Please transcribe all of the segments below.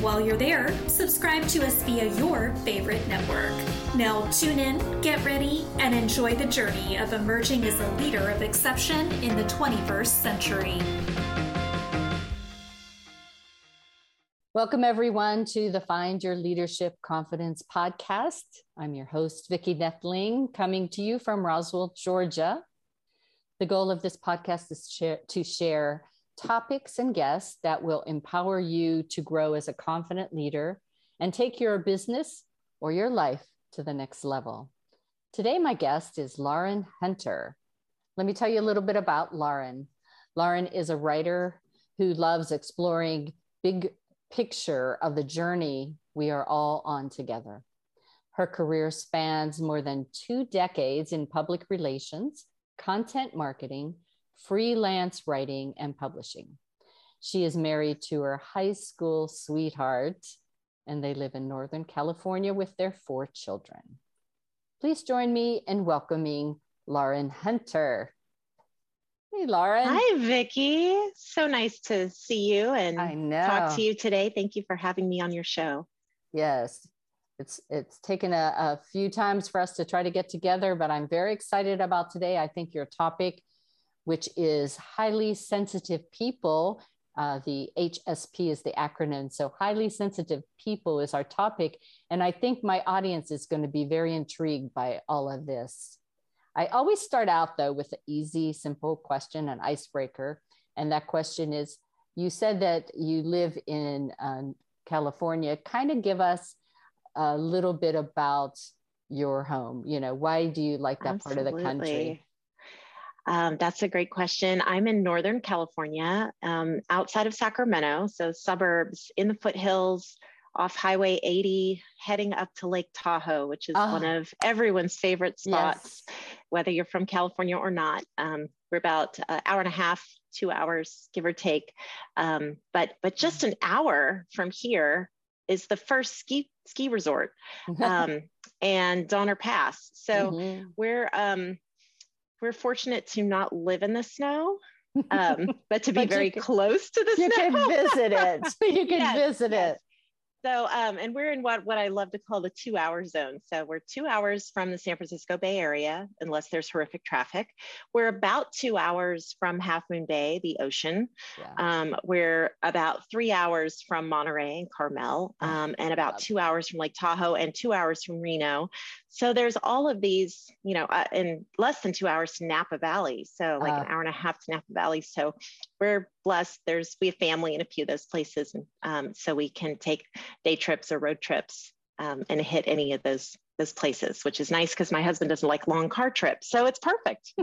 While you're there, subscribe to us via your favorite network. Now, tune in, get ready, and enjoy the journey of emerging as a leader of exception in the 21st century. Welcome, everyone, to the Find Your Leadership Confidence podcast. I'm your host, Vicki Nedling, coming to you from Roswell, Georgia. The goal of this podcast is to share topics and guests that will empower you to grow as a confident leader and take your business or your life to the next level. Today, my guest is Lauren Hunter. Let me tell you a little bit about Lauren. Lauren is a writer who loves exploring big picture of the journey we are all on together. Her career spans more than two decades in public relations, content marketing, freelance writing, and publishing. She is married to her high school sweetheart, and they live in Northern California with their four children. Please join me in welcoming Lauren Hunter. Hey, Lauren. Hi, Vicki. So nice to see you and talk to you today. Thank you for having me on your show. Yes, it's it's taken a, a few times for us to try to get together, but I'm very excited about today. I think your topic which is highly sensitive people. Uh, the HSP is the acronym. So, highly sensitive people is our topic. And I think my audience is going to be very intrigued by all of this. I always start out, though, with an easy, simple question, an icebreaker. And that question is You said that you live in um, California. Kind of give us a little bit about your home. You know, why do you like that Absolutely. part of the country? Um, that's a great question. I'm in Northern California, um, outside of Sacramento, so suburbs in the foothills off Highway 80, heading up to Lake Tahoe, which is oh. one of everyone's favorite spots, yes. whether you're from California or not. Um, we're about an hour and a half, two hours, give or take. Um, but but just an hour from here is the first ski ski resort, um, and Donner Pass. So mm-hmm. we're um, we're fortunate to not live in the snow, um, but to be but very can, close to the you snow. You can visit it. you can yes, visit yes. it. So, um, and we're in what, what I love to call the two hour zone. So we're two hours from the San Francisco Bay Area, unless there's horrific traffic. We're about two hours from Half Moon Bay, the ocean. Yeah. Um, we're about three hours from Monterey and Carmel, oh, um, and about two hours from Lake Tahoe and two hours from Reno. So there's all of these, you know, uh, in less than two hours to Napa Valley. So like uh, an hour and a half to Napa Valley. So we're blessed. There's we have family in a few of those places, and um, so we can take day trips or road trips um, and hit any of those those places, which is nice because my husband doesn't like long car trips, so it's perfect.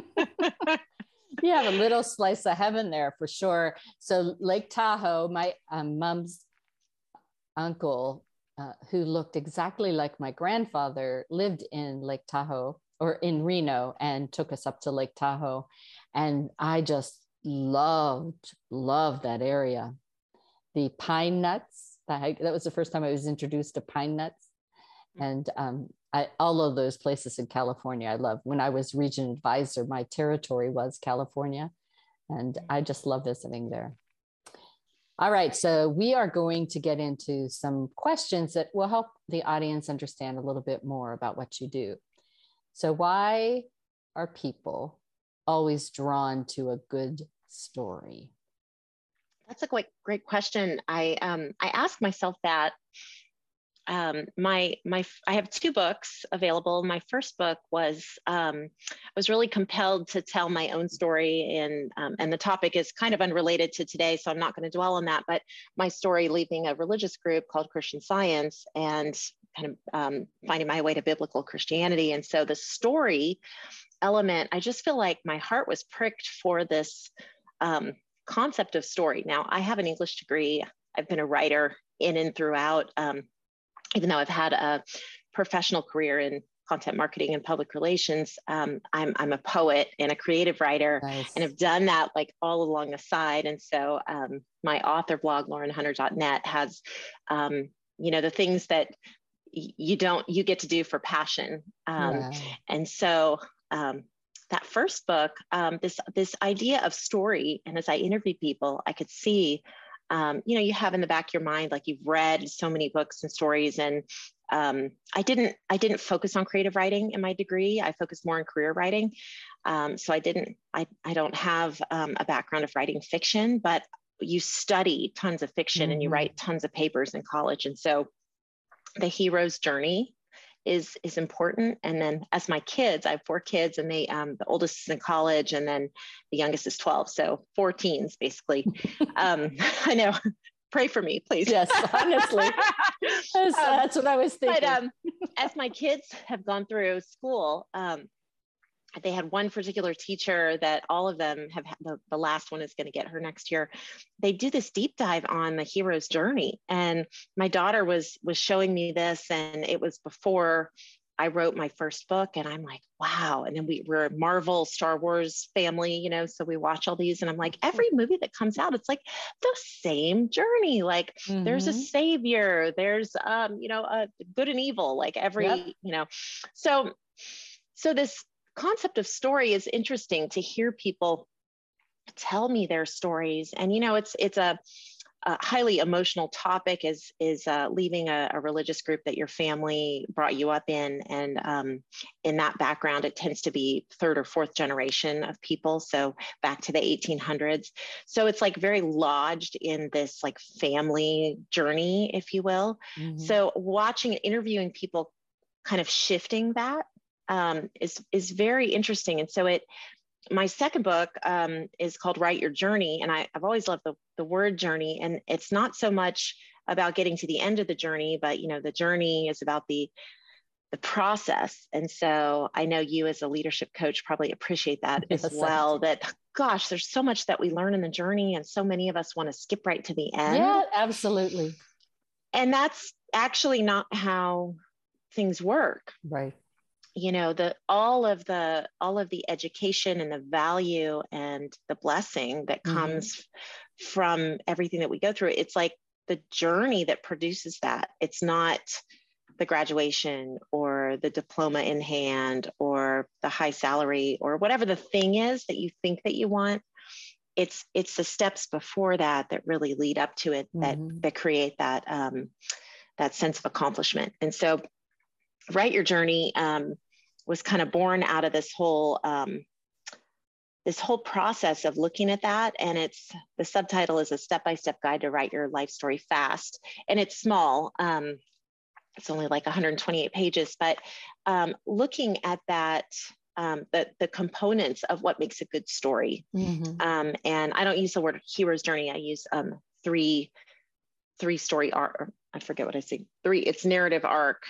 you have a little slice of heaven there for sure. So Lake Tahoe, my um, mom's uncle uh, who looked exactly like my grandfather, lived in Lake Tahoe or in Reno and took us up to Lake Tahoe. And I just loved, loved that area. The pine nuts, that, that was the first time I was introduced to pine nuts. And um, I, all of those places in California, I love. When I was region advisor, my territory was California. And I just love visiting there. All right, so we are going to get into some questions that will help the audience understand a little bit more about what you do. So, why are people always drawn to a good story? That's a great, great question. I um, I asked myself that um, my my I have two books available. My first book was um, I was really compelled to tell my own story, and um, and the topic is kind of unrelated to today, so I'm not going to dwell on that. But my story leaving a religious group called Christian Science and kind of um, finding my way to biblical Christianity, and so the story element, I just feel like my heart was pricked for this um, concept of story. Now I have an English degree. I've been a writer in and throughout. Um, even though I've had a professional career in content marketing and public relations, um, I'm, I'm a poet and a creative writer nice. and have done that like all along the side. And so um, my author blog, laurenhunter.net has, um, you know, the things that you don't, you get to do for passion. Um, and so um, that first book, um, this, this idea of story, and as I interviewed people, I could see um, you know you have in the back of your mind like you've read so many books and stories and um, I didn't I didn't focus on creative writing in my degree. I focused more on career writing. Um, so I didn't I I don't have um, a background of writing fiction, but you study tons of fiction mm-hmm. and you mm-hmm. write tons of papers in college, and so the hero's journey is is important. And then as my kids, I have four kids, and they um, the oldest is in college, and then the youngest is twelve, so four teens basically. um, I know pray for me, please. Yes, honestly, that's, um, that's, what I was thinking. But um, as my kids have gone through school, um, they had one particular teacher that all of them have the, the last one is going to get her next year they do this deep dive on the hero's journey and my daughter was was showing me this and it was before I wrote my first book and I'm like, wow. And then we, were a Marvel Star Wars family, you know, so we watch all these and I'm like, every movie that comes out, it's like the same journey. Like mm-hmm. there's a mm-hmm. savior, there's um, you know, a good and evil, like every, yep. you know. So so this concept of story is interesting to hear people tell me their stories. And you know, it's it's a a highly emotional topic is is uh, leaving a, a, religious group that your family brought you up in, and um, in that background, it tends to be third or fourth generation of people. So back to the 1800s. So it's like very lodged in this like family journey, if you will. Mm-hmm. So watching and interviewing people, kind of shifting that um, is is very interesting, and so it my second book um, is called Write Your Journey. And I, have always loved the, the word journey. And it's not so much about getting to the end of the journey, but you know, the journey is about the the process. And so I know you as a leadership coach probably appreciate that as well. That gosh, there's so much that we learn in the journey, and so many of us want to skip right to the end. Yeah, absolutely. And that's actually not how things work. Right you know the all of the all of the education and the value and the blessing that mm-hmm. comes mm-hmm. from everything that we go through it's like the journey that produces that it's not the graduation or the diploma in hand or the high salary or whatever the thing is that you think that you want it's it's the steps before that that really lead up to it that mm-hmm. that create that um, that sense of accomplishment and so write your journey um, was kind of born out of this whole um, this whole process of looking at that. And it's the subtitle is a step-by-step guide to write your life story fast. And it's small um, it's only like 128 pages but um, looking at that um, the, the components of what makes a good story. Mm-hmm. um, and i don't use the word hero's journey. I use um, three three story arc i forget what i say three it's narrative arc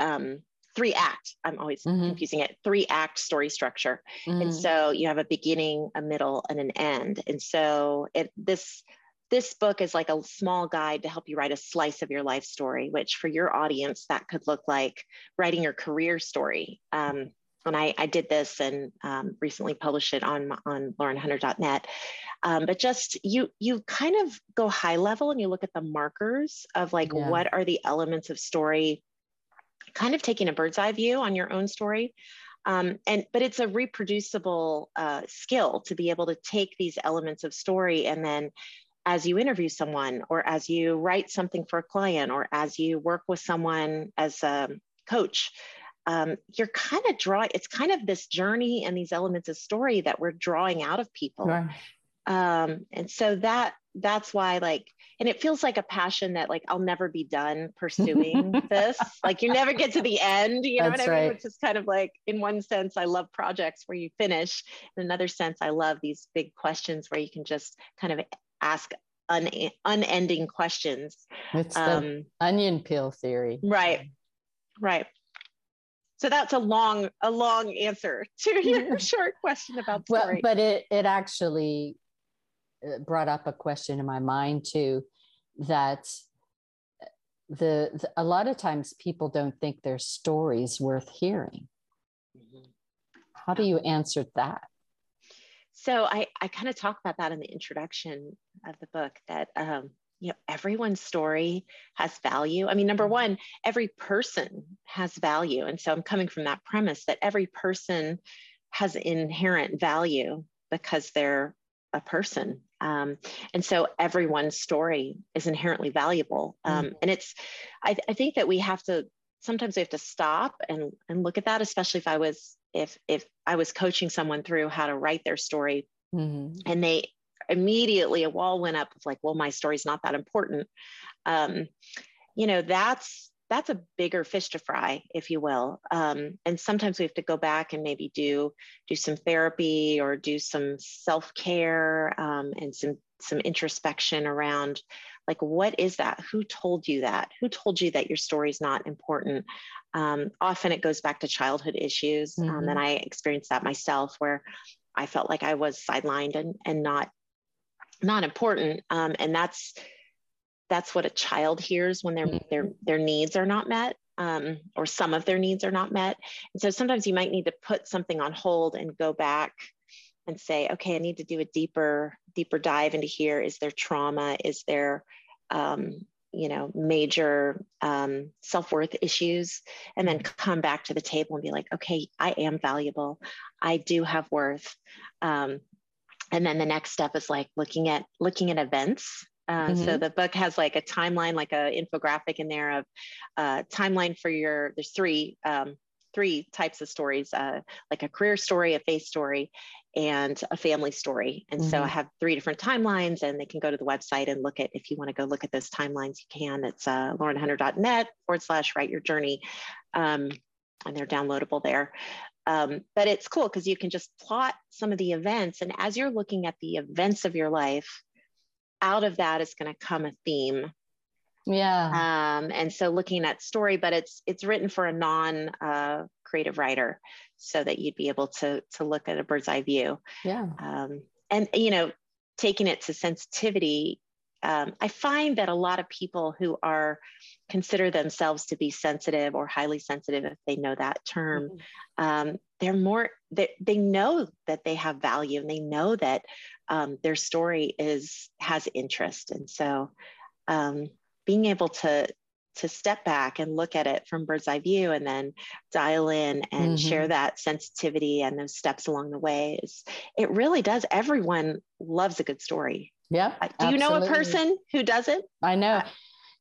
um, three act i'm always mm-hmm. confusing it three act story structure mm-hmm. and so you have a beginning a middle and an end and so it this this book is like a small guide to help you write a slice of your life story which for your audience that could look like writing your career story um, and I, I, did this and um, recently published it on on laurenhunter.net um, but just you you kind of go high level and you look at the markers of like yeah. what are the elements of story kind of taking a bird's eye view on your own story. Um, and but it's a reproducible uh, skill to be able to take these elements of story and then as you interview someone or as you write something for a client or as you work with someone as a coach um, you're kind of drawing it's kind of this journey and these elements of story that we're drawing out of people right. Um, and so that that's why like and it feels like a passion that like I'll never be done pursuing this. Like you never get to the end, you know That's what I mean? Right. Which is kind of like in one sense, I love projects where you finish. In another sense, I love these big questions where you can just kind of ask un- unending questions. It's the um, onion peel theory. Right. Right. So that's a long, a long answer to your short question about story. Well, but it it actually brought up a question in my mind too that the, the, a lot of times people don't think their stories worth hearing. Mm-hmm. How do you answer that? So I, I kind of talk about that in the introduction of the book that um, you know everyone's story has value. I mean, number mm-hmm. one, every person has value, and so I'm coming from that premise that every person has inherent value because they're a person. Um, and so everyone's story is inherently valuable. Um, mm. And it's, I, I, think that we have to, sometimes we have to stop and, and look at that, especially if I was, if, if I was coaching someone through how to write their story mm-hmm. and they immediately, a wall went up of like, well, my story's not that important. Um, you know, that's, that's a bigger fish to fry, if you will. Um, and sometimes we have to go back and maybe do do some therapy or do some self care um, and some some introspection around like what is that? Who told you that? Who told you that your story is not important? Um, often it goes back to childhood issues, um, mm-hmm. and I experienced that myself, where I felt like I was sidelined and and not not important, um, and that's that's what a child hears when their mm-hmm. their their needs are not met um, or some of their needs are not met. And so sometimes you might need to put something on hold and go back and say okay i need to do a deeper deeper dive into here. Is there trauma? Is there um, you know major um, self-worth issues? And then mm-hmm. come back to the table and be like okay i am valuable. I do have worth. Um, and then the next step is like looking at looking at events uh, mm-hmm. So the book has like a timeline, like a infographic in there of uh, timeline for your. There's three um, three types of stories, uh, like a career story, a faith story, and a family story. And mm-hmm. so I have three different timelines, and they can go to the website and look at if you want to go look at those timelines. You can. It's uh, laurenhunter.net forward slash write your journey, um, and they're downloadable there. Um, but it's cool because you can just plot some of the events, and as you're looking at the events of your life out of that is going to come a theme. Yeah. Um, and so looking at story but it's it's written for a non uh, creative writer so that you'd be able to to look at a bird's eye view. Yeah. Um, and you know taking it to sensitivity um, i find that a lot of people who are consider themselves to be sensitive or highly sensitive if they know that term mm-hmm. They're more they, they know that they have value and they know that um, their story is has interest and so um, being able to to step back and look at it from bird's eye view and then dial in and mm-hmm. share that sensitivity and those steps along the way is it really does everyone loves a good story yeah do absolutely. you know a person who doesn't i know uh,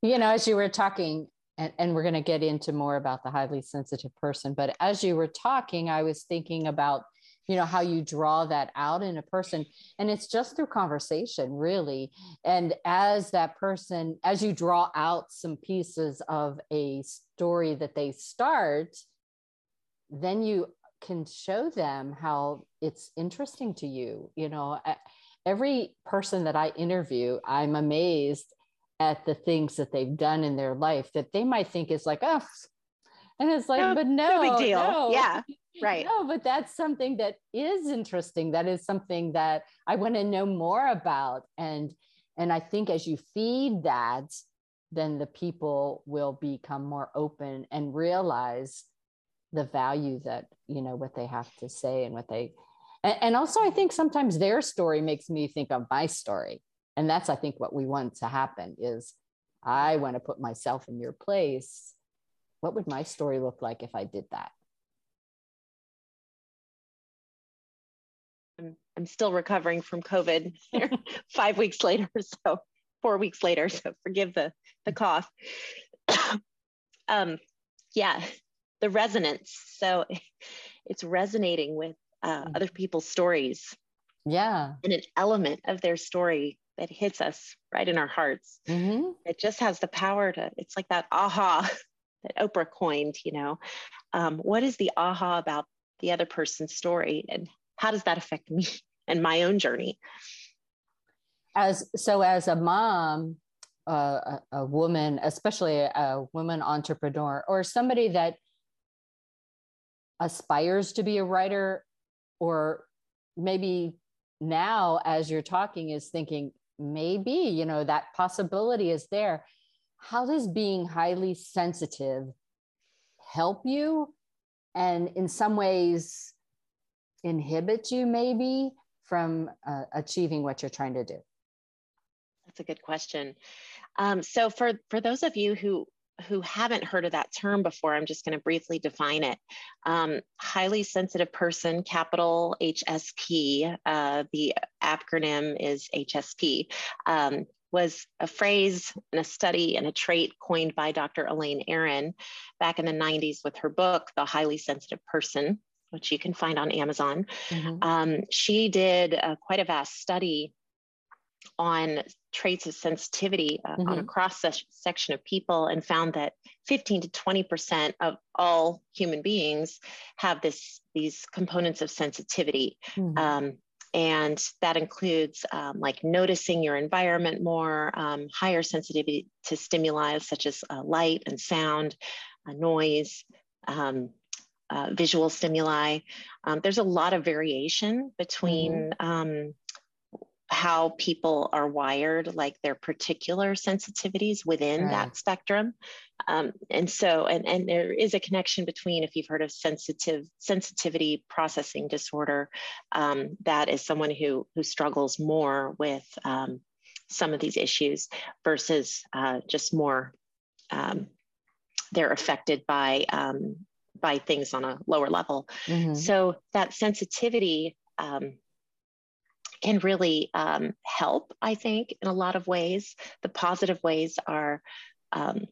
you know as you were talking and, and we're going to get into more about the highly sensitive person but as you were talking i was thinking about you know how you draw that out in a person and it's just through conversation really and as that person as you draw out some pieces of a story that they start then you can show them how it's interesting to you you know every person that i interview i'm amazed at the things that they've done in their life that they might think is like oh and it's like no, but no, no big deal. no. yeah right. No but that's something that is interesting. That is something that i want to know more about. And and i think as you feed that then the people will become more open and realize the value that you know what they have to say and what they and, and also i think sometimes their story makes me think of my story and that's i think what we want to happen is i want to put myself in your place what would my story look like if i did that I'm, I'm still recovering from COVID five weeks later. So four weeks later. So forgive the, the cough. um, yeah, the resonance. So it's resonating with uh, mm. other people's stories. Yeah. And an element of their story that hits us right in our hearts. Mm-hmm. It just has the power to, it's like that aha that Oprah coined, you know. Um, what is the aha about the other person's story and how does that affect me and my own journey as so as a mom uh, a, a, woman especially a woman entrepreneur or somebody that aspires to be a writer or maybe now as you're talking is thinking maybe you know that possibility is there. How does being highly sensitive help you and in some ways inhibit you maybe from uh, achieving what you're trying to do? That's a good question. Um, so for for those of you who who haven't heard of that term before, I'm just going to briefly define it. Um, highly sensitive person, capital HSP, uh, the acronym is HSP, um, was a phrase and a study and a trait coined by Dr. Elaine Aron back in the 90s with her book, The Highly Sensitive Person, which you can find on Amazon. Mm-hmm. Um, she did uh, quite a vast study on traits of sensitivity uh, mm-hmm. on a cross section of people and found that 15 to 20% of all human beings have this these components of sensitivity mm-hmm. um, and that includes um, like noticing your environment more um, higher sensitivity to stimuli such as uh, light and sound uh, noise um, uh, visual stimuli. Um, there's a lot of variation between mm-hmm. um, how people are wired, like their particular sensitivities within right. that spectrum. Um, and so, and, and there is a connection between, if you've heard of sensitive sensitivity processing disorder, um, that is someone who who struggles more with um, some of these issues versus uh, just more. Um, they're affected by um, by things on a lower level. Mm-hmm. So that sensitivity um, can really um, help, I think, in a lot of ways. The positive ways are um,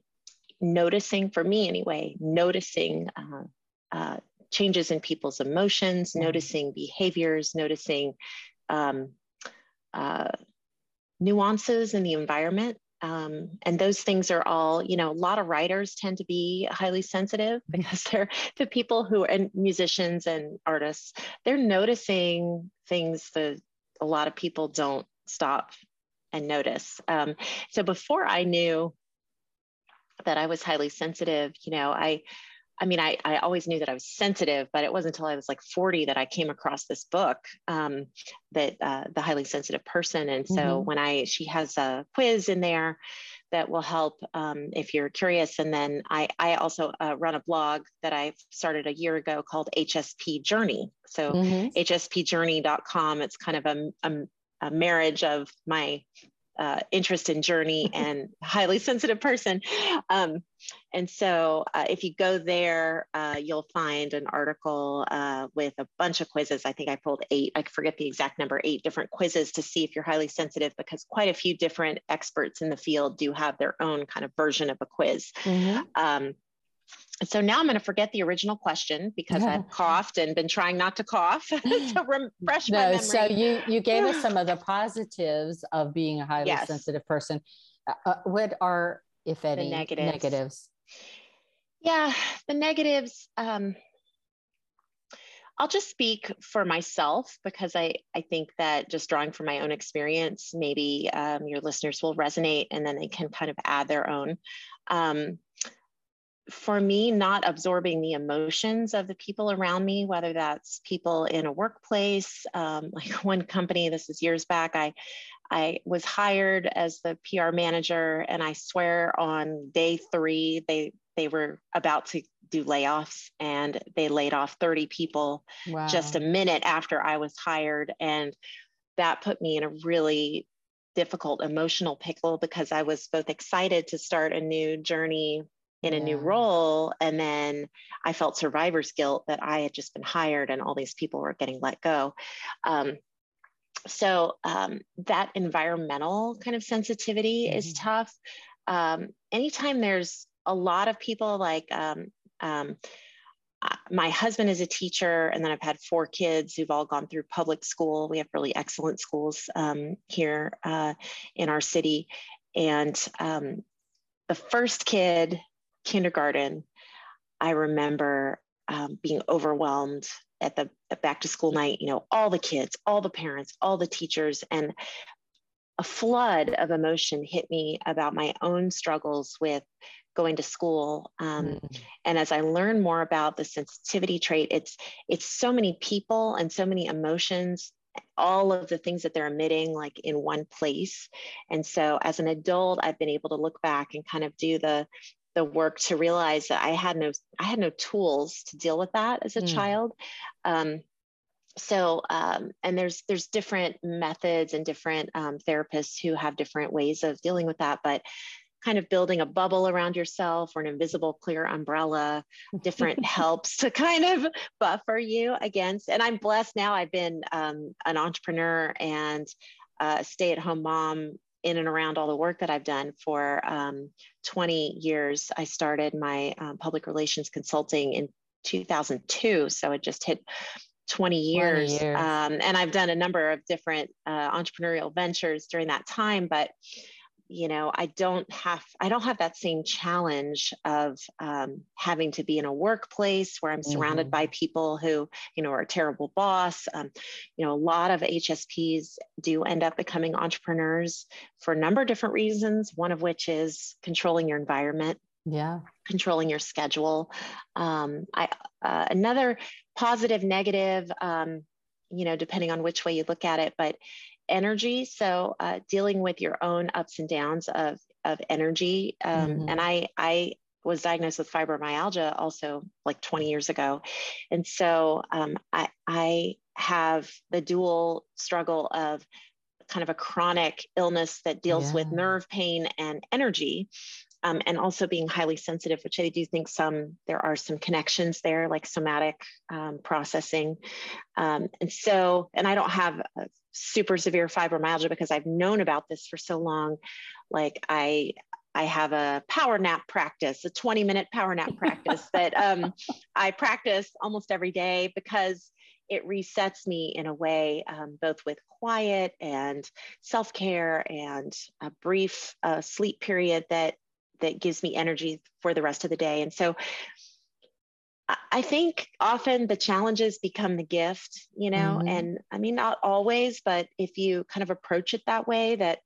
noticing, for me anyway, noticing uh, uh, changes in people's emotions, mm-hmm. noticing behaviors, noticing um, uh, nuances in the environment. Um, and those things are all, you know, a lot of writers tend to be highly sensitive because they're the people who are and musicians and artists, they're noticing things, the a lot of people don't stop and notice. Um, so before I knew that I was highly sensitive, you know, I, I mean, I, I always knew that I was sensitive, but it wasn't until I was like 40 that I came across this book, um, that uh, the highly sensitive person. And so mm-hmm. when I, she has a quiz in there that will help um, if you're curious. And then I, I also uh, run a blog that I started a year ago called HSP Journey. So mm-hmm. hspjourney.com. It's kind of a, a, a marriage of my uh, interest in journey and highly sensitive person. Um, and so uh, if you go there, uh, you'll find an article uh, with a bunch of quizzes. I think I pulled eight, I forget the exact number, eight different quizzes to see if you're highly sensitive because quite a few different experts in the field do have their own kind of version of a quiz. Mm-hmm. Um, so now I'm going to forget the original question because I've coughed and been trying not to cough to refresh no, my memory. So you you gave us some of the positives of being a highly yes. sensitive person. Uh, uh, what are, if any, the negatives? negatives? Yeah, the negatives. Um, I'll just speak for myself because I, I think that just drawing from my own experience, maybe um, your listeners will resonate and then they can kind of add their own. Um, for me, not absorbing the emotions of the people around me, whether that's people in a workplace, um, like one company, this is years back, I, I was hired as the PR manager, and I swear on day three, they they were about to do layoffs, and they laid off 30 people wow. just a minute after I was hired, and that put me in a really difficult emotional pickle because I was both excited to start a new journey in a new role. And then I felt survivor's guilt that I had just been hired and all these people were getting let go. Um, so um, that environmental kind of sensitivity mm-hmm. is tough. Um, anytime there's a lot of people like um, um, uh, my husband is a teacher, and then I've had four kids who've all gone through public school. We have really excellent schools um, here uh, in our city. And um, the first kid kindergarten, I remember um, being overwhelmed at the back to school night, you know, all the kids, all the parents, all the teachers, and a flood of emotion hit me about my own struggles with going to school. Um, mm. And as I learn more about the sensitivity trait, it's it's so many people and so many emotions all of the things that they're emitting like in one place and so as an adult i've been able to look back and kind of do the the work to realize that i had no i had no tools to deal with that as a mm. child um, so um, and there's there's different methods and different um, therapists who have different ways of dealing with that but kind of building a bubble around yourself or an invisible clear umbrella different helps to kind of buffer you against and i'm blessed now i've been um, an entrepreneur and a stay-at-home mom in and around all the work that i've done for um, 20 years i started my um, public relations consulting in 2002 so it just hit 20 years, 20 years. Um, and i've done a number of different uh, entrepreneurial ventures during that time but you know i don't have i don't have that same challenge of um, having to be in a workplace where i'm surrounded mm-hmm. by people who you know are a terrible boss. Um, you know a lot of hsps do end up becoming entrepreneurs for a number of different reasons one of which is controlling your environment yeah. controlling your schedule. Um, I, uh, another positive negative um, you know depending on which way you look at it but energy. So uh, dealing with your own ups and downs of of energy. Um, mm-hmm. And I I was diagnosed with fibromyalgia also like 20 years ago, and so um, I I have the dual struggle of kind of a chronic illness that deals yeah. with nerve pain and energy um, and also being highly sensitive, which I do think some there are some connections there, like somatic um, processing. Um, and so, and I don't have super severe fibromyalgia because I've known about this for so long. Like I, I have a power nap practice, a 20 minute power nap practice that um, I practice almost every day because it resets me in a way, um, both with quiet and self care and a brief uh, sleep period that that gives me energy for the rest of the day. And so I think often the challenges become the gift, you know, mm-hmm. and I mean, not always, but if you kind of approach it that way, that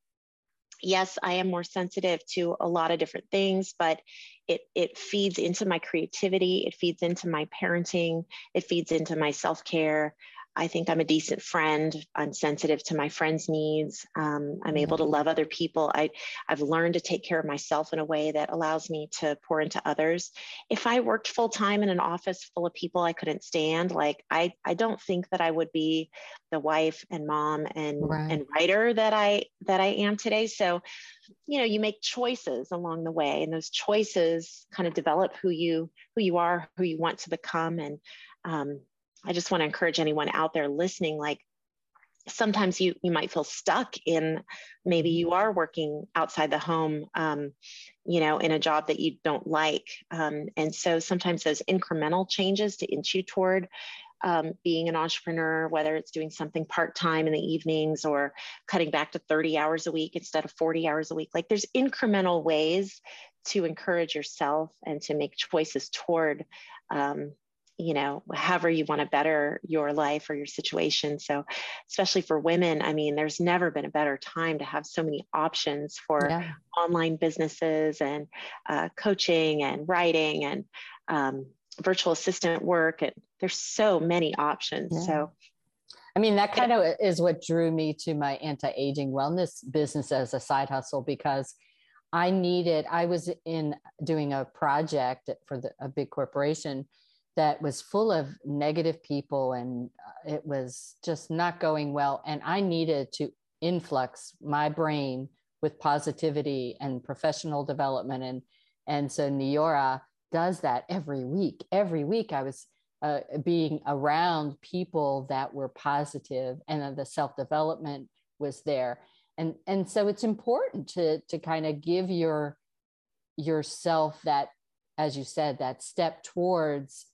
yes, I am more sensitive to a lot of different things, but it, it feeds into my creativity, it feeds into my parenting, it feeds into my self care. I think I'm a decent friend. I'm sensitive to my friends' needs. Um, I'm able to mm-hmm. love other people. I, I've learned to take care of myself in a way that allows me to pour into others. If I worked full time in an office full of people I couldn't stand, like I, I don't think that I would be the wife and mom and right. and writer that I that I am today. So, you know, you make choices along the way, and those choices kind of develop who you who you are, who you want to become, and um, I just want to encourage anyone out there listening like sometimes you you might feel stuck in maybe you are working outside the home um, you know in a job that you don't like. Um, and so sometimes those incremental changes to inch you toward um, being an entrepreneur whether it's doing something part-time in the evenings or cutting back to 30 hours a week instead of 40 hours a week like there's incremental ways to encourage yourself and to make choices toward um, you know however you want to better your life or your situation so especially for women i mean there's never been a better time to have so many options for yeah. online businesses and uh, coaching and writing and um, virtual assistant work and there's so many options yeah. so I mean, that kind of is what drew me to my anti aging wellness business as a side hustle because I needed, I was in doing a project for the, a big corporation that was full of negative people and uh, it was just not going well and i needed to influx my brain with positivity and professional development and and so neora does that every week. Every week i was uh, being around people that were positive and the self development was there. And and so it's important to to kind of give your yourself that as you said that step towards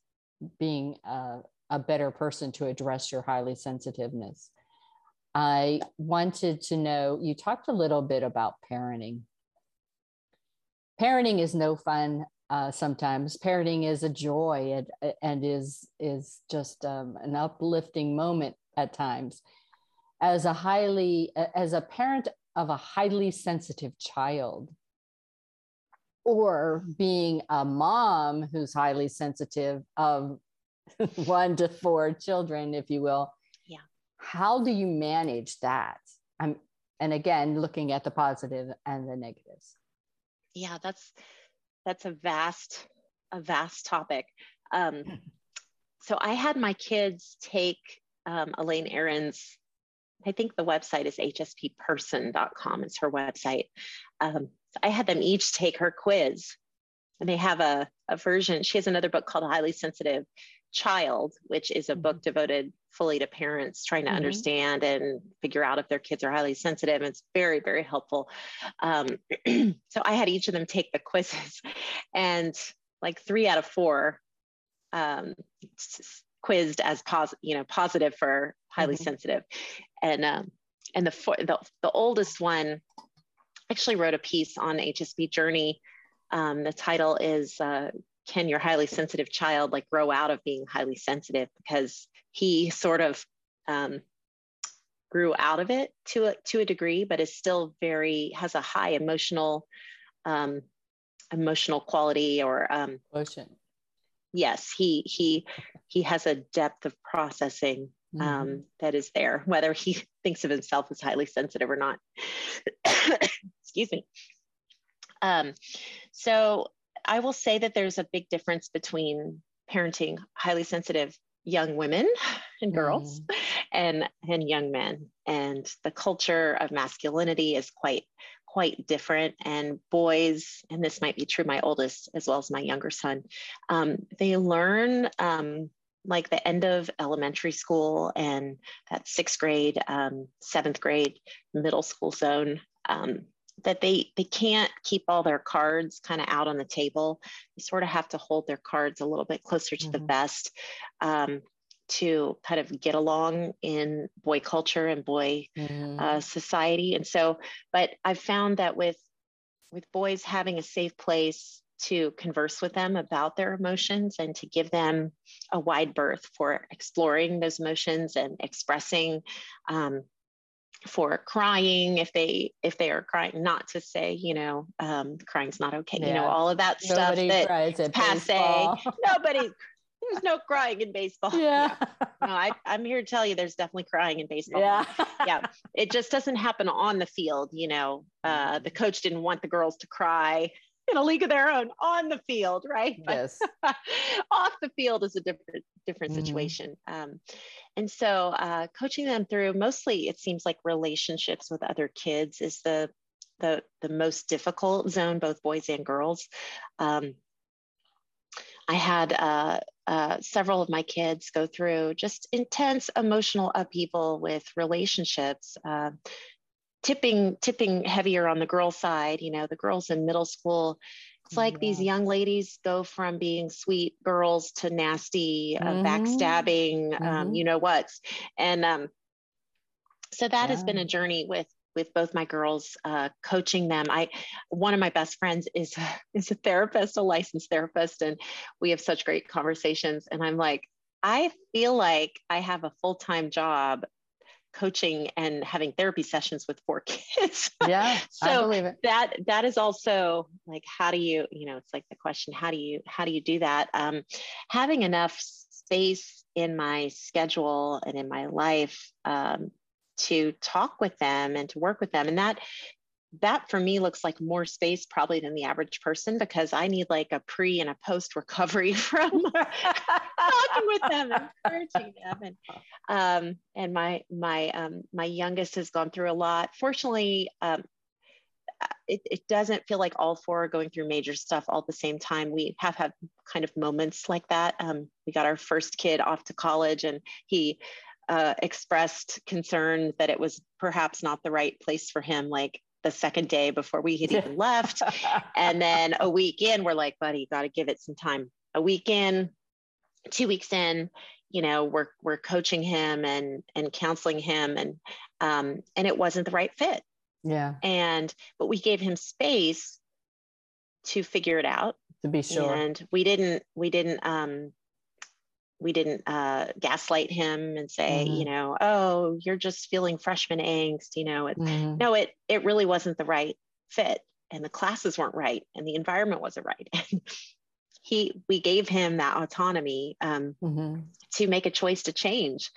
being a, a better person to address your highly sensitiveness. I wanted to know you talked a little bit about parenting. Parenting is no fun uh, sometimes. Parenting is a joy and, and is is just um, an uplifting moment at times. As a highly as a parent of a highly sensitive child, or being a mom who's highly sensitive of one to four children, if you will. Yeah. how do you manage that i'm and again looking at the positive and the negatives yeah that's that's a vast a vast topic um, so i had my kids take um, elaine Aron's. i think the website is hspperson.com It's her website um, so i had them each take her quiz and they have a, a version she has another book called highly sensitive child which is a book mm-hmm. devoted fully to parents trying to mm-hmm. understand and figure out if their kids are highly sensitive. It's very, very helpful. Um, so I had each of them take the quizzes, and like three out of four um, quizzed as positive, you know, positive for highly mm-hmm. sensitive, and um, and the, for- the the oldest one actually wrote a piece on HSP Journey. Um, the title is uh, can your highly sensitive child like grow out of being highly sensitive because he sort of um, grew out of it to a, to a degree but is still very has a high emotional um, emotional quality or um, emotion yes he he he has a depth of processing um, mm-hmm. that is there whether he thinks of himself as highly sensitive or not excuse me um, so I will say that there's a big difference between parenting highly sensitive young women and girls mm. and and young men and the culture of masculinity is quite quite different and boys and this might be true my oldest as well as my younger son um, they learn um, like the end of elementary school and that sixth grade um, seventh grade middle school zone um, that they they can't keep all their cards kind of out on the table. They sort of have to hold their cards a little bit closer to mm-hmm. the vest um, to kind of get along in boy culture and boy mm-hmm. uh, society. And so, but I've found that with with boys having a safe place to converse with them about their emotions and to give them a wide berth for exploring those emotions and expressing um, for crying if they if they are crying not to say you know um crying's not okay yeah. you know all of that Nobody stuff that passe nobody there's no crying in baseball. Yeah, yeah. no I, i'm here to tell you there's definitely crying in baseball. Yeah. Yeah. It just doesn't happen on the field you know. Uh the coach didn't want the girls to cry in a league of their own on the field, right? Yes. off the field is a different different mm-hmm. situation. Um, and so uh, coaching them through mostly it seems like relationships with other kids is the the the most difficult zone, both boys and girls. Um, I had uh, uh, several of my kids go through just intense emotional upheaval with relationships. Uh, tipping tipping heavier on the girl side you know the girls in middle school it's like yeah. these young ladies go from being sweet girls to nasty uh, mm-hmm. backstabbing um, mm-hmm. um, you know what's and um, so that yeah. has been a journey with with both my girls uh, coaching them i one of my best friends is is a therapist a licensed therapist and we have such great conversations and i'm like i feel like i have a full-time job coaching and having therapy sessions with four kids. Yeah. so that that is also like how do you, you know, it's like the question, how do you how do you do that? Um, having enough space in my schedule and in my life um, to talk with them and to work with them. And that that for me looks like more space probably than the average person because I need like a pre and a post recovery from talking with them, encouraging them, and um, and my my um, my youngest has gone through a lot. Fortunately, um, it, it doesn't feel like all four are going through major stuff all at the same time. We have had kind of moments like that. Um, we got our first kid off to college, and he uh, expressed concern that it was perhaps not the right place for him. Like the second day before we had even left. And then a week in, we're like, buddy, got to give it some time. A week in, two weeks in, you know, we're we're coaching him and and counseling him, and um, and it wasn't the right fit. Yeah. And but we gave him space to figure it out. To be sure. And we didn't we didn't um we didn't uh, gaslight him and say, mm-hmm. you know, oh, you're just feeling freshman angst. You know, it, mm-hmm. no, it it really wasn't the right fit, and the classes weren't right, and the environment wasn't right. He, we gave him that autonomy um, mm-hmm. to make a choice to change,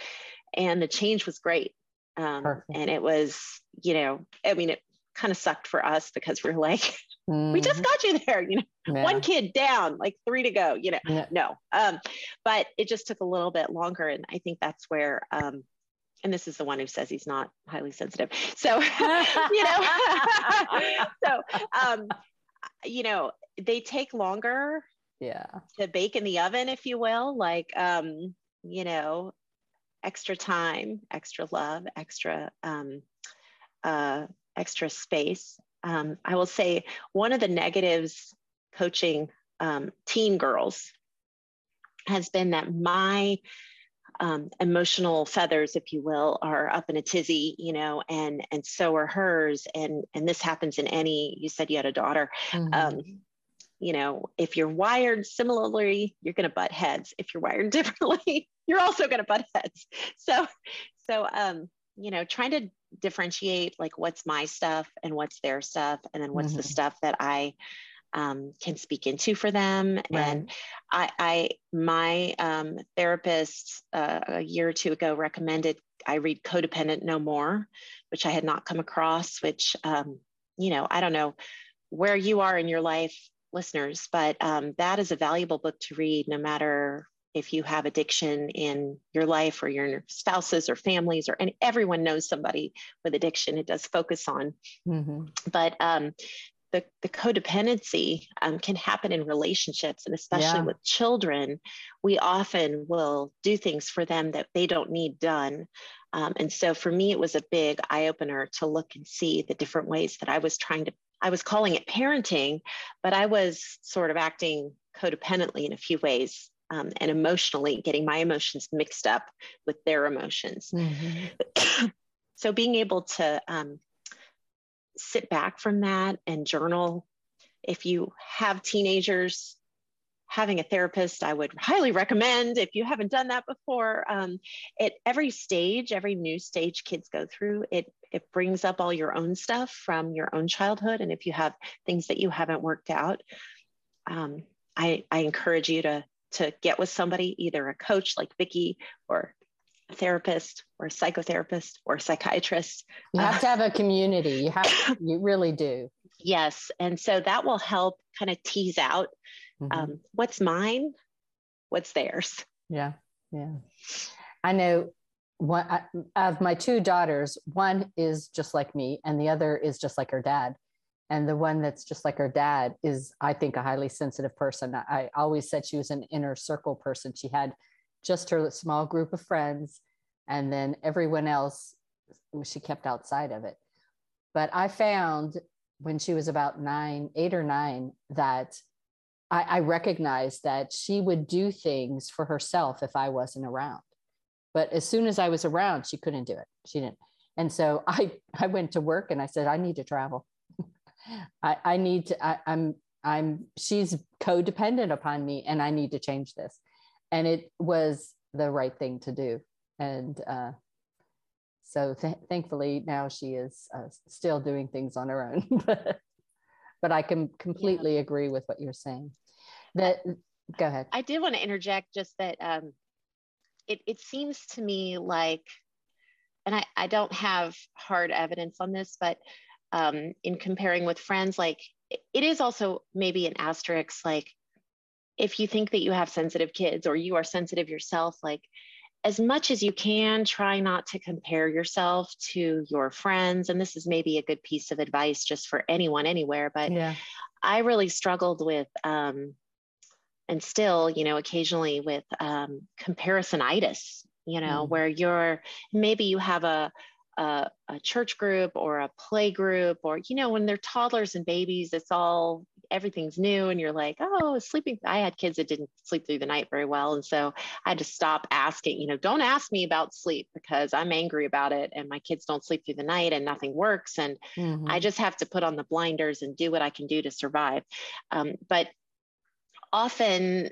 and the change was great. Um, and it was, you know, I mean, it kind of sucked for us because we're like, mm-hmm. we just mm-hmm. got you there, you know, yeah. one kid down, like three to go, you know, yeah. no. Um, but it just took a little bit longer. And I think that's where, um, and this is the one who says he's not highly sensitive. So, you know, so, um, you know, they take longer yeah to bake in the oven if you will like um you know extra time extra love extra um uh extra space um, i will say one of the negatives coaching um, teen girls has been that my um, emotional feathers, if you will, are up in a tizzy, you know, and and so are hers. And and this happens in any. You said you had a daughter. Mm-hmm. Um, you know, if you're wired similarly, you're going to butt heads. If you're wired differently, you're also going to butt heads. So, so, um, you know, trying to differentiate like what's my stuff and what's their stuff, and then what's mm-hmm. the stuff that I um, can speak into for them. Right. And I, I, my um, therapist uh, a year or two ago recommended I read Codependent No More, which I had not come across. Which, um, you know, I don't know where you are in your life listeners, but um, that is a valuable book to read no matter if you have addiction in your life or your spouses or families or and everyone knows somebody with addiction it does focus on mm-hmm. but um, the, the codependency um, can happen in relationships and especially yeah. with children we often will do things for them that they don't need done um, and so for me it was a big eye-opener to look and see the different ways that i was trying to I was calling it parenting, but I was sort of acting codependently in a few ways um, and emotionally getting my emotions mixed up with their emotions. Mm-hmm. so being able to um, sit back from that and journal. If you have teenagers, having a therapist, I would highly recommend if you haven't done that before. Um, at every stage, every new stage kids go through, it it brings up all your own stuff from your own childhood. And if you have things that you haven't worked out, um, I, I encourage you to, to get with somebody, either a coach like Vicki or a therapist or a psychotherapist or a psychiatrist. You have uh, to have a community. You have, you really do. Yes. And so that will help kind of tease out mm-hmm. um, what's mine, what's theirs. Yeah. Yeah. I know one of my two daughters, one is just like me, and the other is just like her dad. And the one that's just like her dad is, I think, a highly sensitive person. I always said she was an inner circle person. She had just her small group of friends, and then everyone else she kept outside of it. But I found when she was about nine, eight or nine, that I, I recognized that she would do things for herself if I wasn't around but as soon as I was around, she couldn't do it. She didn't. And so I, I went to work and I said, I need to travel. I, I need to, I, I'm, I'm, she's codependent upon me and I need to change this. And it was the right thing to do. And uh, so th- thankfully now she is uh, still doing things on her own. but I can completely yeah. agree with what you're saying. That go ahead. I did want to interject just that um, it, it seems to me like, and I, I don't have hard evidence on this, but um, in comparing with friends, like it is also maybe an asterisk, like if you think that you have sensitive kids or you are sensitive yourself, like as much as you can, try not to compare yourself to your friends. And this is maybe a good piece of advice just for anyone anywhere. But yeah. I really struggled with um, and still, you know, occasionally with um, comparisonitis, you know, mm. where you're maybe you have a, a, a church group or a play group, or you know, when they're toddlers and babies, it's all everything's new, and you're like, oh, sleeping. I had kids that didn't sleep through the night very well, and so I had to stop asking. You know, don't ask me about sleep because I'm angry about it, and my kids don't sleep through the night, and nothing works, and mm-hmm. I just have to put on the blinders and do what I can do to survive. Um, but often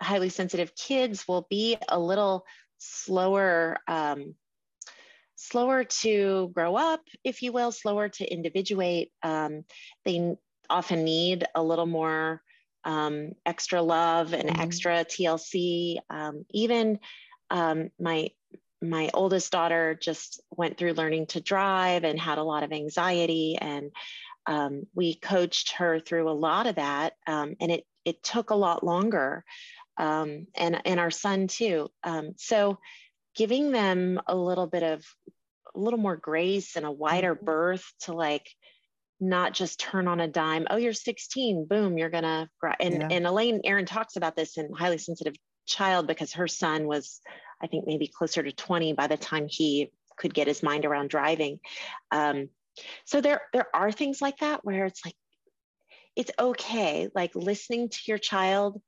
highly sensitive kids will be a little slower um, slower to grow up if you will slower to individuate um, they often need a little more um, extra love and mm-hmm. extra tlc um, even um, my my oldest daughter just went through learning to drive and had a lot of anxiety and um, we coached her through a lot of that um, and it it took a lot longer um, and and our son too um, so giving them a little bit of a little more grace and a wider mm-hmm. berth to like not just turn on a dime oh you're 16 boom you're gonna and yeah. and elaine Aron talks about this in highly sensitive child because her son was i think maybe closer to 20 by the time he could get his mind around driving um, so there there are things like that where it's like it's okay like listening to your child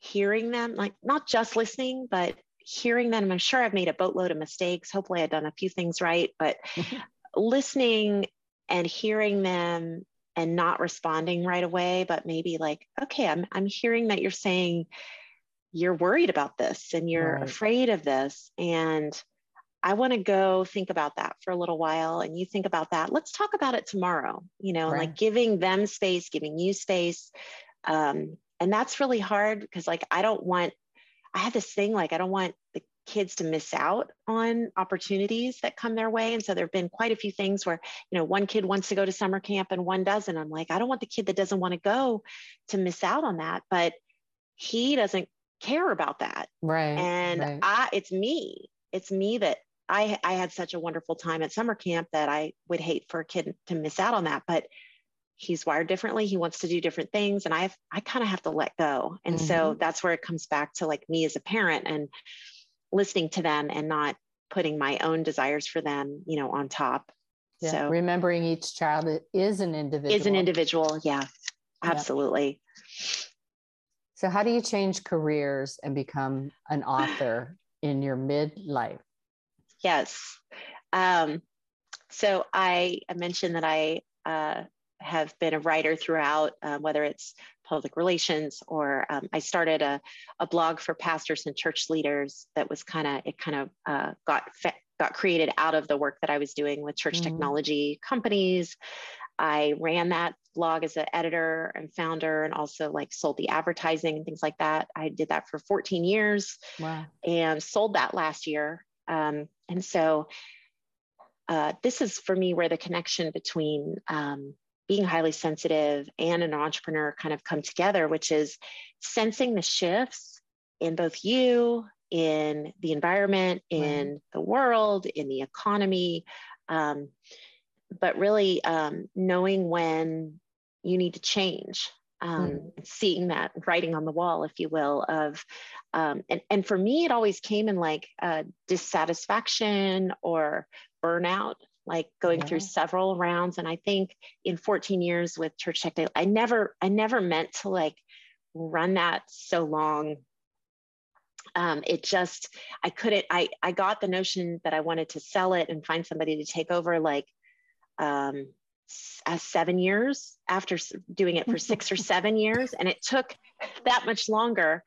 hearing them like not just listening but hearing them. I'm sure i've made a boatload of mistakes. Hopefully i've done a few things right but listening and hearing them and not responding right away but maybe like okay i'm i'm hearing that you're saying you're worried about this and you're right. afraid of this. And i want to go think about that for a little while and you think about that let's talk about it tomorrow you know right. like giving them space giving you space um, and that's really hard because like i don't want i have this thing like i don't want the kids to miss out on opportunities that come their way. And so there have been quite a few things where, you know, one kid wants to go to summer camp and one doesn't. I'm like, I don't want the kid that doesn't want to go to miss out on that. But he doesn't care about that. Right. And right. I it's me. It's me that I I had such a wonderful time at summer camp that I would hate for a kid to miss out on that. But he's wired differently. He wants to do different things. And I I kind of have to let go. And mm-hmm. so that's where it comes back to like me as a parent and listening to them and not putting my own desires for them, you know, on top. Yeah. So remembering each child is an individual. Is an individual. Yeah, absolutely. Yeah. So how do you change careers and become an author in your midlife? Yes. Um, so I, I mentioned that I uh, have been a writer throughout, uh, whether it's public relations, or um, I started a, a blog for pastors and church leaders that was kind of, it kind of uh, got, got created out of the work that I was doing with church mm-hmm. technology companies. I ran that blog as an editor and founder and also like sold the advertising and things like that. I did that for 14 years wow. and sold that last year. Um, and so uh, this is for me where the connection between um, being highly sensitive and an entrepreneur kind of come together, which is sensing the shifts in both you, in the environment, in right. the world, in the economy, um, but really um, knowing when you need to change. Um, mm. Seeing that writing on the wall, if you will, of um, and and for me, it always came in like uh, dissatisfaction or burnout like going yeah. through several rounds and i think in 14 years with church tech day i never i never meant to like run that so long um, it just i couldn't i i got the notion that i wanted to sell it and find somebody to take over like um uh, seven years after doing it for six or seven years and it took that much longer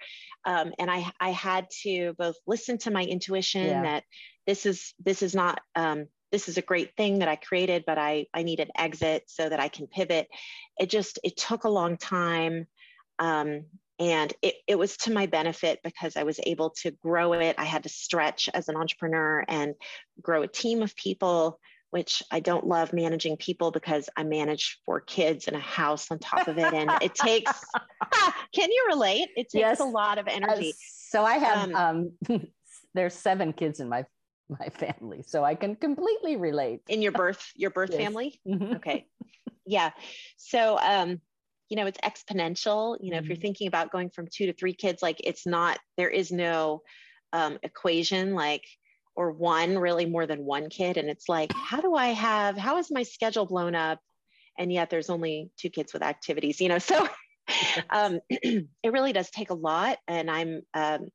um, and I, I had to both listen to my intuition yeah. that this is this is not um, this is a great thing that I created, but I, I need an exit so that I can pivot. It just, it took a long time. Um, and it, it was to my benefit because I was able to grow it. I had to stretch as an entrepreneur and grow a team of people, which I don't love managing people because I manage four kids and a house on top of it. And it takes, can you relate? It takes yes. a lot of energy. So I have, um, um there's seven kids in my my family so i can completely relate in your birth your birth yes. family mm-hmm. okay yeah so um you know it's exponential you know mm-hmm. if you're mm-hmm. thinking about going from two to three kids like it's not there is no um, equation like or one really more than one kid and it's like how do i have how is my schedule blown up and yet there's only two kids with activities you know so um, it really does take a lot and i'm um,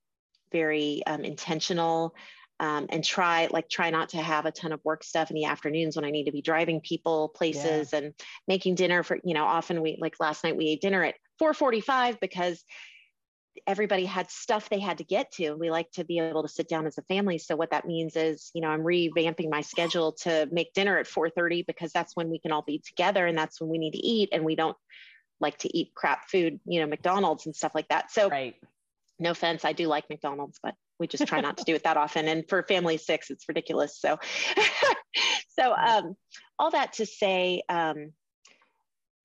very um, intentional um, and try like try not to have a ton of work stuff in the afternoons when I need to be driving people places yeah. and making dinner for you know often we like last night we ate dinner at 4:45 because everybody had stuff they had to get to we like to be able to sit down as a family so what that means is you know i'm revamping my schedule to make dinner at 4.30 because that's when we can all be together and that's when we need to eat and we don't like to eat crap food you know mcdonald's and stuff like that so right no offense i do like mcdonald's but we just try not to do it that often. And for family six, it's ridiculous. So, so um, all that to say, um,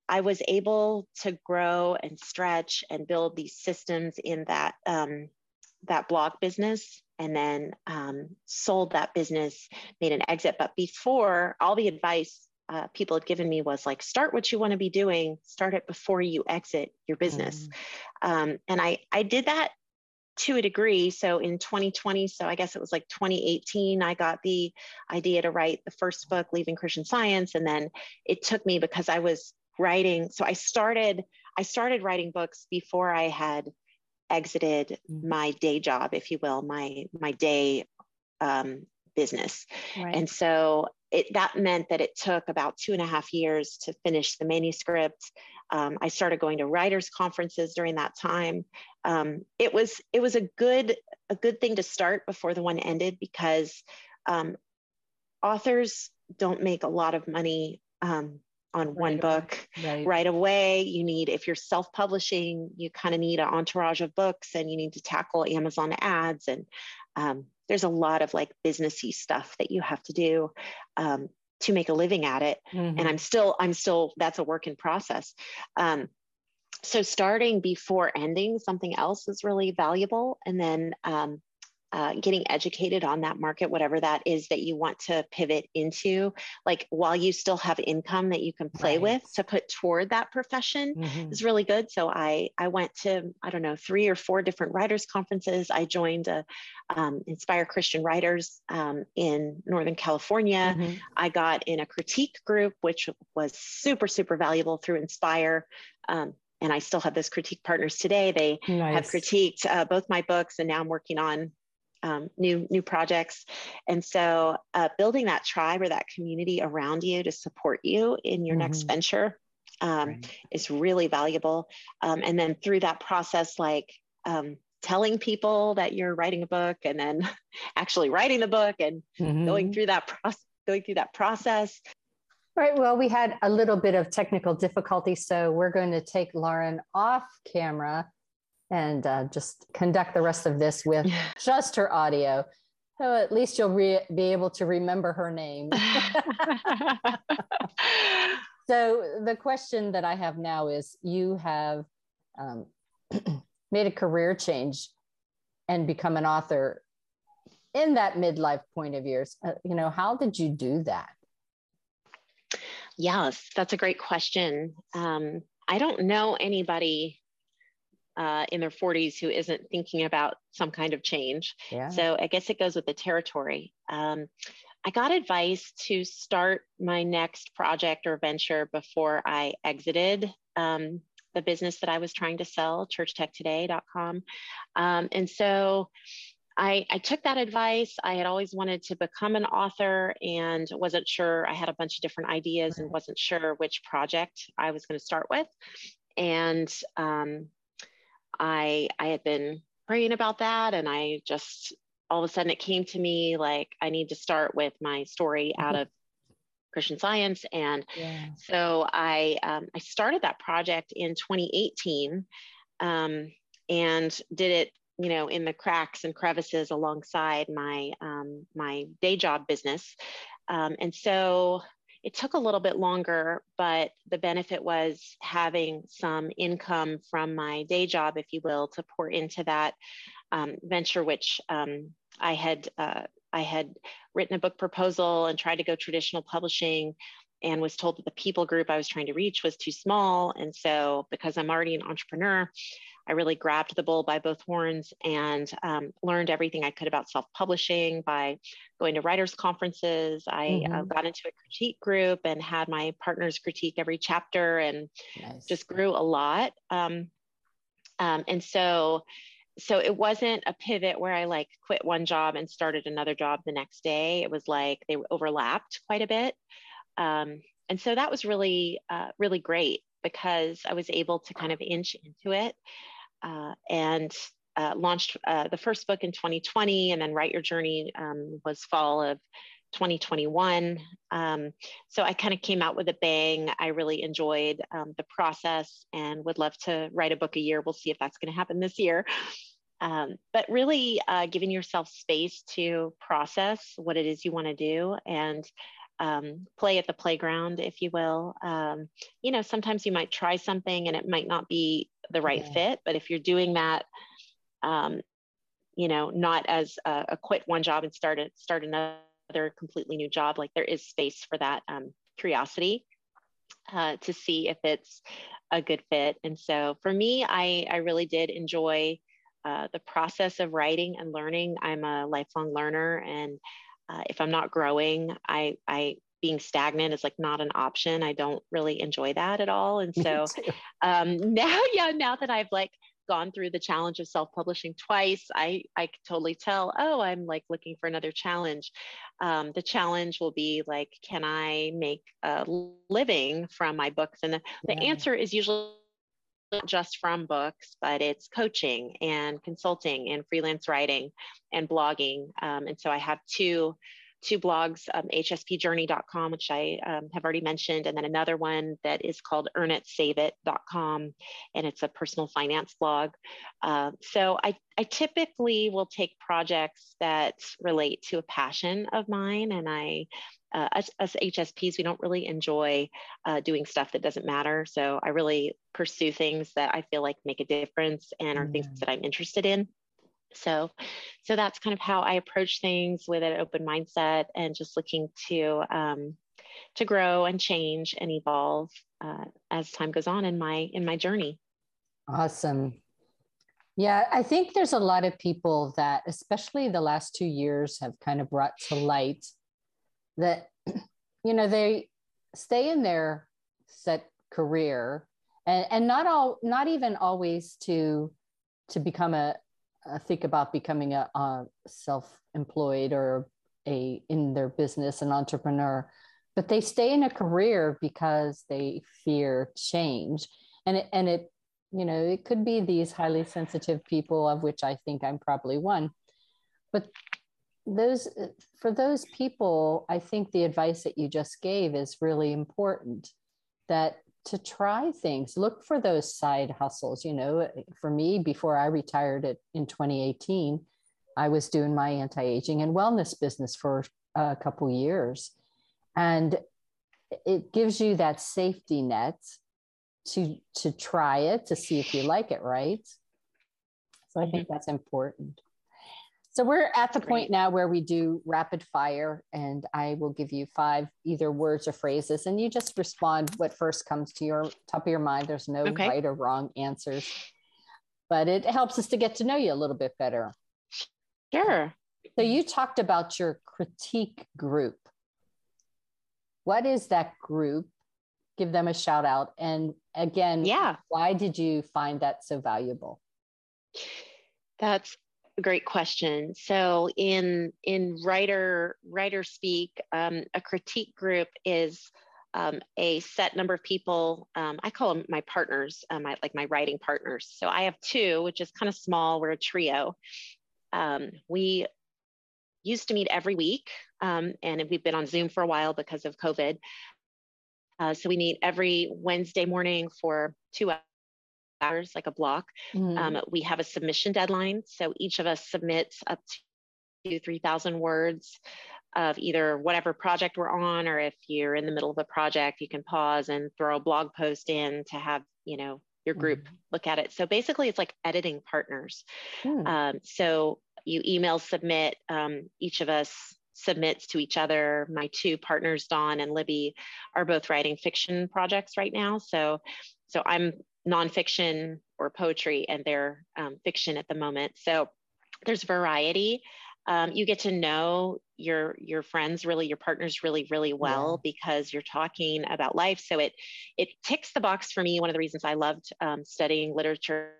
I was able to grow and stretch and build these systems in that um, that blog business, and then um, sold that business, made an exit. But before, all the advice uh, people had given me was like, start what you want to be doing, start it before you exit your business. Mm. Um, and I I did that to a degree. So in 2020, so I guess it was like 2018, I got the idea to write the first book, Leaving Christian Science. And then it took me because I was writing. So I started, I started writing books before I had exited mm-hmm. my day job, if you will, my my day um, business. Right. And so it that meant that it took about two and a half years to finish the manuscript. Um, I started going to writers' conferences during that time. Um, it was it was a good a good thing to start before the one ended because um, authors don't make a lot of money um, on right one book right. right. away. You need, if you're self publishing, you kind of need an entourage of books and you need to tackle Amazon ads. And um, there's a lot of like businessy stuff that you have to do um, to make a living at it. Mm-hmm. And I'm still, I'm still, that's a work in process. Um, so starting before ending something else is really valuable. And then um, uh, getting educated on that market, whatever that is that you want to pivot into, like while you still have income that you can play right. with to put toward that profession mm-hmm. is really good. So I I went to I don't know three or four different writers conferences. I joined a um, Inspire Christian Writers um, in Northern California. Mm-hmm. I got in a critique group, which was super super valuable through Inspire. Um, and I still have those critique partners today. They nice. have critiqued uh, both my books, and now I'm working on um, new new projects and so uh, building that tribe or that community around you to support you in your mm-hmm. next venture um, right. is really valuable um, and then through that process like um, telling people that you're writing a book and then actually writing the book and mm-hmm. going through that process going through that process all right. Well, we had a little bit of technical difficulty, so we're going to take Lauren off camera and uh, just conduct the rest of this with just her audio. So at least you'll re- be able to remember her name. so the question that I have now is you have um, made a career change and become an author in that midlife point of yours. Uh, you know, how did you do that? Yes, that's a great question. Um, I don't know anybody uh, in their 40s who isn't thinking about some kind of change. Yeah. So I guess it goes with the territory. Um, I got advice to start my next project or venture before I exited um, the business that I was trying to sell, churchtechtoday.com. Um, and so I, I, took that advice. I had always wanted to become an author and wasn't sure. I had a bunch of different ideas and wasn't sure which project I was going to start with. And um, I I had been praying about that and I just all of a sudden it came to me like I need to start with my story out mm-hmm. of Christian Science and yeah. so I um, I started that project in 2018 um, and did it you know in the cracks and crevices alongside my um, my day job business um, and so it took a little bit longer, but the benefit was having some income from my day job, if you will, to pour into that um, venture, which um, I had uh, I had written a book proposal and tried to go traditional publishing and was told that the people group I was trying to reach was too small. And so, because I'm already an entrepreneur, I really grabbed the bull by both horns and um, learned everything I could about self publishing by going to writers' conferences. I uh, mm-hmm. uh, got into a critique group and had my partners critique every chapter and nice. just grew a lot. Um, um, and so, so it wasn't a pivot where I like quit one job and started another job the next day. It was like they overlapped quite a bit. Um, and so that was really, uh, really great because I was able to kind of inch into it uh, and uh, launched uh, the first book in 2020 and then write your journey um, was fall of 2021 um, so i kind of came out with a bang. I really enjoyed um, the process and would love to write a book a year. We'll see if that's going to happen this year. Um, but really uh, giving yourself space to process what it is you want to do and um, play at the playground, if you will. Um, you know, sometimes you might try something and it might not be the right yeah. fit, but if you're doing that, um, you know, not as a, a, quit one job and start a, start another completely new job, like there is space for that um, curiosity uh, to see if it's a good fit. And so for me, I, I really did enjoy uh, the process of writing and learning. I'm a lifelong learner, and uh, if I'm not growing, I, I being stagnant is like not an option. I don't really enjoy that at all. And so um, now, yeah, now that I've like gone through the challenge of self-publishing twice, I I totally tell. Oh, I'm like looking for another challenge. Um, the challenge will be like, can I make a living from my books? And the, yeah. the answer is usually just from books, but it's coaching and consulting and freelance writing and blogging. Um, and so I have two two blogs, um, hspjourney.com, which I um, have already mentioned, and then another one that is called earnitsaveit.com, and it's a personal finance blog. Uh, so I, I typically will take projects that relate to a passion of mine, and I uh, us, us, HSPs, we don't really enjoy uh, doing stuff that doesn't matter. So I really pursue things that I feel like make a difference and are mm-hmm. things that I'm interested in. So, so that's kind of how I approach things with an open mindset and just looking to um, to grow and change and evolve uh, as time goes on in my in my journey. Awesome. Yeah, I think there's a lot of people that, especially the last two years, have kind of brought to light that you know they stay in their set career and and not all not even always to to become a, a think about becoming a, a self-employed or a in their business an entrepreneur but they stay in a career because they fear change. And it, and it you know it could be these highly sensitive people of which i think i'm probably one but those for those people i think the advice that you just gave is really important that to try things look for those side hustles you know for me before i retired it in 2018 i was doing my anti-aging and wellness business for a couple years. And it gives you that safety net to to try it to see if you like it right? So i think mm-hmm. that's important so we're at the point now where we do rapid fire, and I will give you five either words or phrases, and you just respond what first comes to your top of your mind. There's no okay. right or wrong answers, but it helps us to get to know you a little bit better. Sure. So you talked about your critique group. What is that group? Give them a shout out. And again, yeah. why did you find that so valuable? That's great question. So in in writer writer speak, um, a critique group is um, a set number of people. Um, I call them my partners, uh, my, like my writing partners. So I have two, which is kind of small. We're a trio. Um, we used to meet every week, um, and we've been on Zoom for a while because of COVID. Uh, so we meet every Wednesday morning for two hours, like a block. Mm-hmm. Um, we have a submission deadline. So each of us submits up to 3,000 words of either whatever project we're on, or if you're in the middle of a project, you can pause and throw a blog post in to have, you know, your group mm-hmm. look at it. So basically, it's like editing partners. Mm. Um, so you email submit, um, each of us submits to each other. My two partners, Dawn and Libby, are both writing fiction projects right now. So, so I'm nonfiction or poetry and their um, fiction at the moment. So there's variety. Um, you get to know your your friends really your partners really really well yeah. because you're talking about life so it it ticks the box for me one of the reasons i loved um, studying literature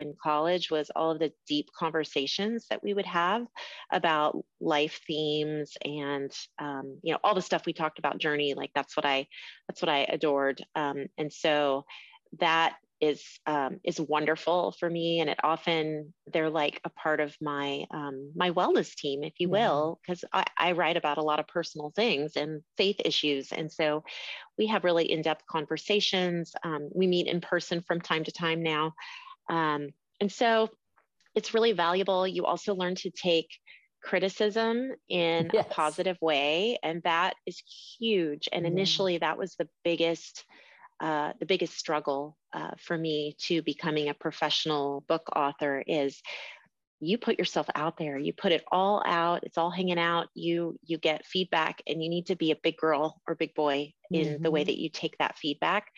in college was all of the deep conversations that we would have about life themes and um, you know all the stuff we talked about journey like that's what i that's what i adored um, and so that is um, is wonderful for me and it often they're like a part of my um, my wellness team if you will because I, I, write about a lot of personal things and faith issues and so we have really in-depth conversations um, we meet in person from time to time now um, and so it's really valuable. You also learn to take criticism in yes. a positive way, and that is huge. And initially, that was the biggest. Uh, the biggest struggle uh, for me to becoming a professional book author is you put yourself out there you put it all out it's all hanging out you you get feedback and you need to be a big girl or big boy in mm-hmm. the way mm-hmm. that you take that feedback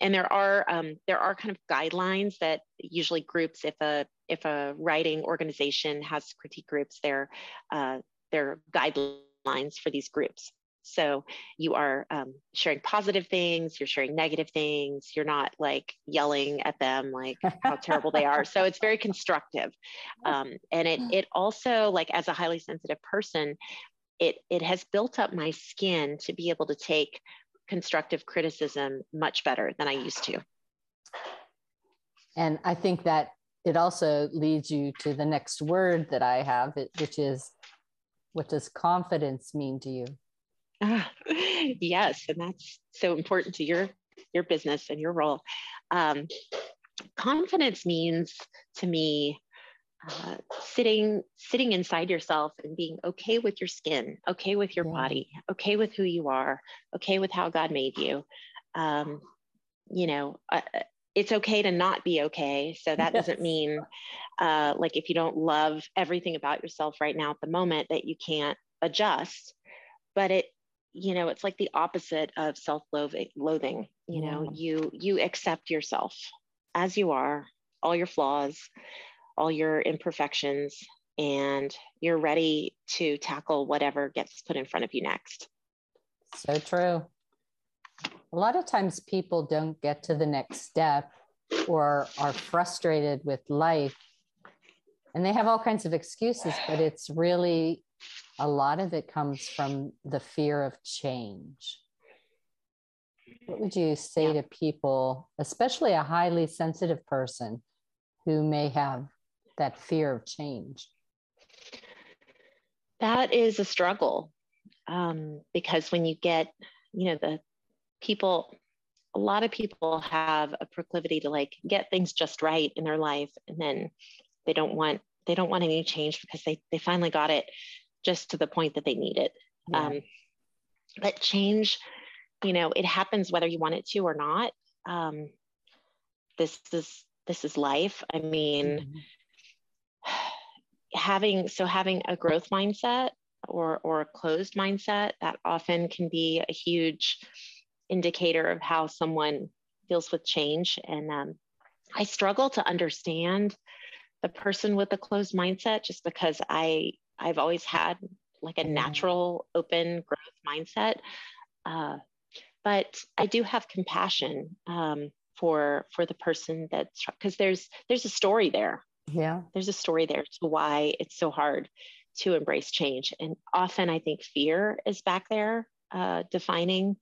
and there are um, there are kind of guidelines that usually groups if a if a writing organization has critique groups there uh, there are guidelines for these groups so you are um, sharing positive things, you're sharing negative things, you're not like yelling at them like how terrible they are. So it's very constructive. Um, and it, it also, like as a highly sensitive person, it, it has built up my skin to be able to take constructive criticism much better than I used to. And I think that it also leads you to the next word that I have, which is what does confidence mean to you? Ah, yes, and that's so important to your your business and your role. Um, confidence means to me uh, sitting sitting inside yourself and being okay with your skin, okay with your yeah. body, okay with who you are, okay with how God made you. Um, you know, uh, it's okay to not be okay. So that yes. doesn't mean uh, like if you don't love everything about yourself right now at the moment that you can't adjust. But it you know it's like the opposite of self-loathing you know you you accept yourself as you are all your flaws all your imperfections and you're ready to tackle whatever gets put in front of you next. So true. A lot of times people don't get to the next step or are frustrated with life and they have all kinds of excuses but it's really a lot of it comes from the fear of change. What would you say yeah. to people, especially a highly sensitive person who may have that fear of change? That is a struggle um, because when you get, you know, the people, a lot of people have a proclivity to like get things just right in their life and then they don't want they don't want any change because they they finally got it just to the point that they need it. Yeah. Um, but change, you know, it happens whether you want it to or not. Um, this is this is life. I mean, mm-hmm. having so having a growth mindset or or a closed mindset that often can be a huge indicator of how someone deals with change. And um, I struggle to understand the person with a closed mindset just because I I've always had like a natural open growth mindset. Uh, but I do have compassion um, for for the person that's because there's there's a story there. Yeah, there's a story there to why it's so hard to embrace change, and often I think fear is back there uh, defining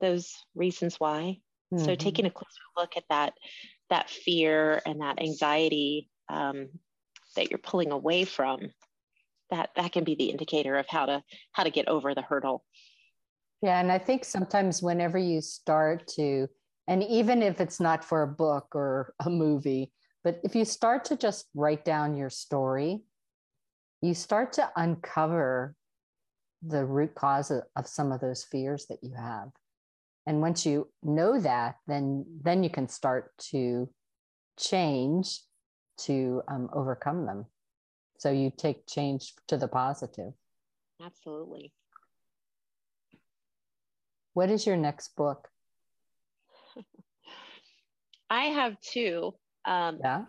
those reasons why. Mm-hmm. So taking a closer look at that that fear and that anxiety um, that you're pulling away from that that can be the indicator of how to how to get over the hurdle. Yeah and i think sometimes whenever you start to and even if it's not for a book or a movie but if you start to just write down your story you start to uncover the root cause of, some of those fears that you have. And once you know that then then you can start to change to um, overcome them so you take change to the positive. Absolutely. What is your next book? I have two. Um, yeah.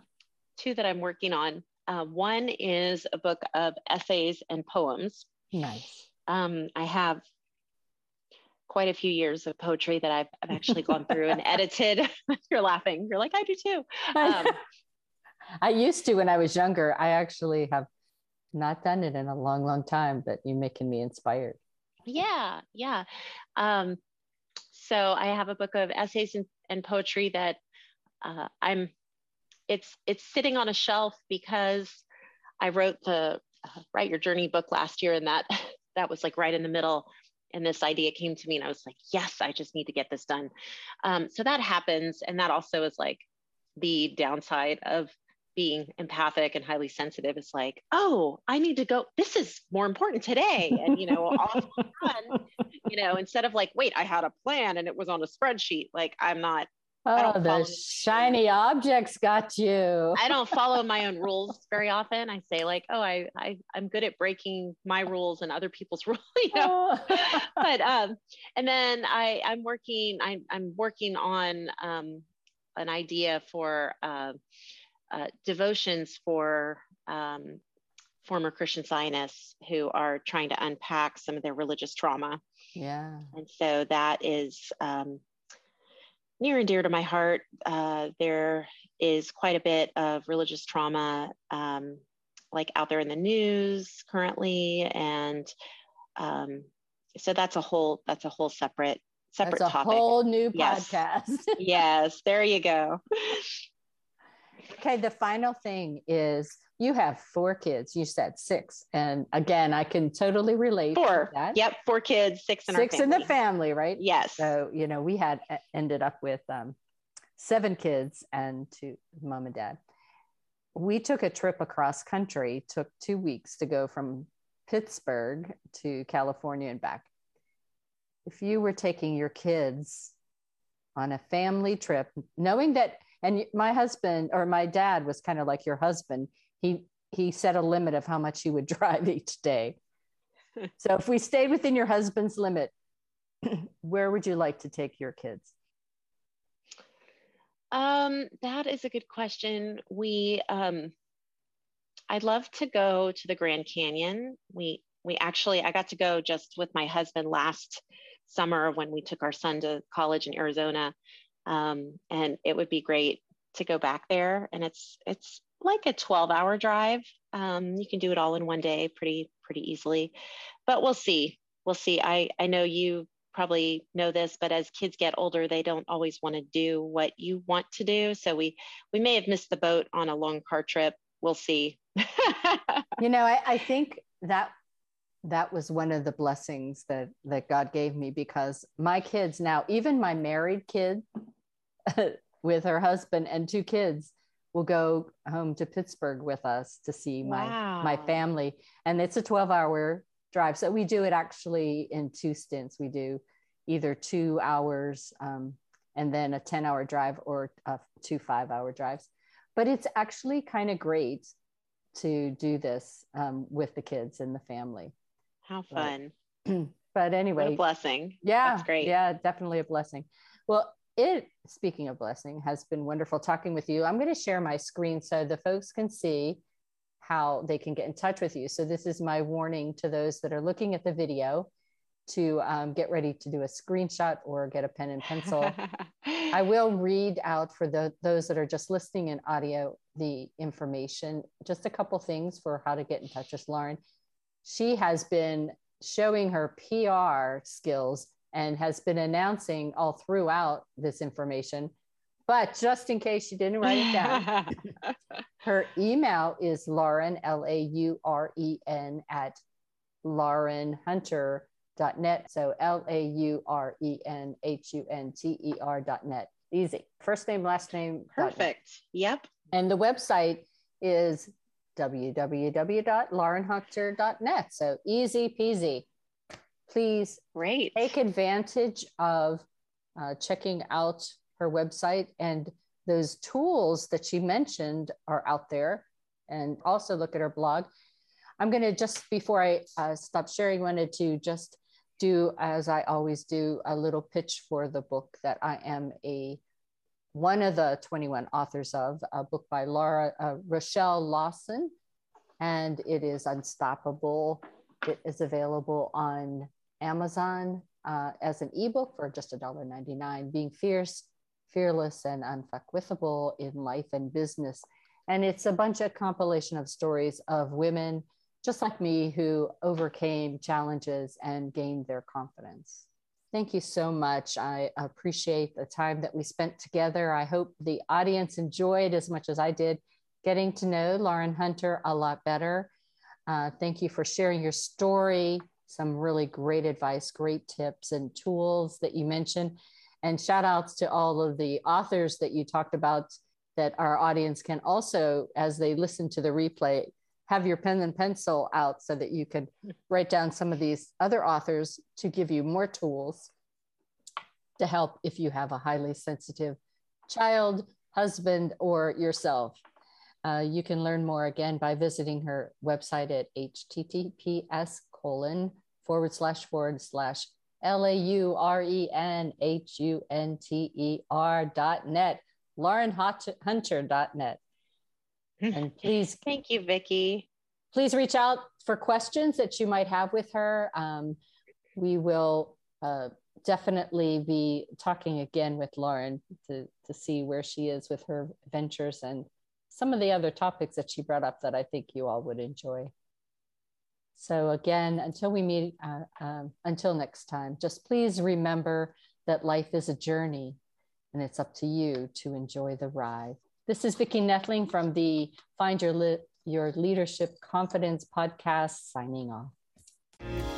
Two that I'm working on. Uh, one is a book of essays and poems. Nice. Um, I have quite a few years of poetry that I've, I've actually gone through and edited. You're laughing. You're like, I do too. Um, I used to when I was younger. I actually have not done it in a long, long time, but you're making me inspired. Yeah, yeah. Um, so I have a book of essays and, and poetry that uh, I'm. It's it's sitting on a shelf because I wrote the uh, Write Your Journey book last year, and that that was like right in the middle. And this idea came to me, and I was like, yes, I just need to get this done. Um, so that happens, and that also is like the downside of being empathic and highly sensitive is like, oh, I need to go. This is more important today. And, you know, all fun, you know, instead of like, wait, I had a plan and it was on a spreadsheet. Like, I'm not. Oh, the shiny objects got you. I don't follow my own rules very often. I say like, oh, I, I I'm good at breaking my rules and other people's rules, you know. Oh. but um, and then I I'm working I I'm working on um an idea for uh, uh, devotions for um, former Christian Scientists who are trying to unpack some of their religious trauma. Yeah. And so that is um, near and dear to my heart. Uh, there is quite a bit of religious trauma, um, like out there in the news currently, and um, so that's a whole that's a whole separate separate that's a topic. whole new yes. podcast. yes, there you go. Okay, the final thing is you have four kids. You said six, and again, I can totally relate. Four. Yep, four kids, six in six in the family, right? Yes. So you know, we had ended up with um, seven kids and two mom and dad. We took a trip across country. Took two weeks to go from Pittsburgh to California and back. If you were taking your kids on a family trip, knowing that and my husband or my dad was kind of like your husband. He he set a limit of how much he would drive each day. So if we stayed within your husband's limit where would you like to take your kids? Um that is a good question. We um i'd love to go to the grand canyon. We we actually i got to go just with my husband last summer when we took our son to college in arizona um, and it would be great to go back there. And it's it's like a 12 hour drive. Um, you can do it all in one day pretty pretty easily, but we'll see. We'll see. I I know you probably know this, but as kids get older, they don't always want to do what you want to do. So we we may have missed the boat on a long car trip. We'll see. you know, I, I think that that was one of the blessings that that God gave me because my kids now, even my married kid, with her husband and two kids will go home to Pittsburgh with us to see my wow. my family. And it's a 12 hour drive. So we do it actually in two stints. We do either two hours um, and then a 10 hour drive or uh, two five hour drives. But it's actually kind of great to do this um, with the kids and the family. How fun. but, but anyway blessing. yeah that's great. yeah definitely a blessing. Well it, speaking of blessing, has been wonderful talking with you. I'm going to share my screen so the folks can see how they can get in touch with you. So, this is my warning to those that are looking at the video to um, get ready to do a screenshot or get a pen and pencil. I will read out for the, those that are just listening in audio the information, just a couple things for how to get in touch with Lauren. She has been showing her PR skills and has been announcing all throughout this information. But just in case you didn't write it down, her email is Lauren, L A U R E N, at laurenhunter.net. So L A U R E N H U N T E R.net. Easy. First name, last name. Perfect. Yep. And the website is www.laurenhunter.net. So easy peasy please Great. take advantage of uh, checking out her website. And those tools that she mentioned are out there. And also look at her blog. I'm going to just before i uh, stop sharing wanted to just do as i always do a little pitch for the book that i am a one of the 21 authors of a book by laura uh, rochelle lawson. And it is unstoppable. It is available on Amazon uh, as an ebook for just $1.99, being fierce, fearless, and unfuckwithable in life and business. And it's a bunch of compilation of stories of women just like me who overcame challenges and gained their confidence. Thank you so much. I appreciate the time that we spent together. I hope the audience enjoyed as much as I did getting to know Lauren Hunter a lot better. Uh, thank you for sharing your story some really great advice, great tips and tools that you mentioned. And shout outs to all of the authors that you talked about that our audience can also, as they listen to the replay, have your pen and pencil out so that you can write down some of these other authors to give you more tools to help if you have a highly sensitive child, husband, or yourself. Uh, you can learn more again by visiting her website at https colon forward slash forward slash L A U R E N H U N T E R dot net, laurenhunter dot net. And please, thank you, Vicki. Please reach out for questions that you might have with her. Um, we will uh, definitely be talking again with Lauren to, to see where she is with her ventures and some of the other topics that she brought up that I think you all would enjoy. So again, until we meet, uh, um, until next time, just please remember that life is a journey and it's up to you to enjoy the ride. This is Vicki Nettling from the Find Your, Li- Your Leadership Confidence podcast signing off.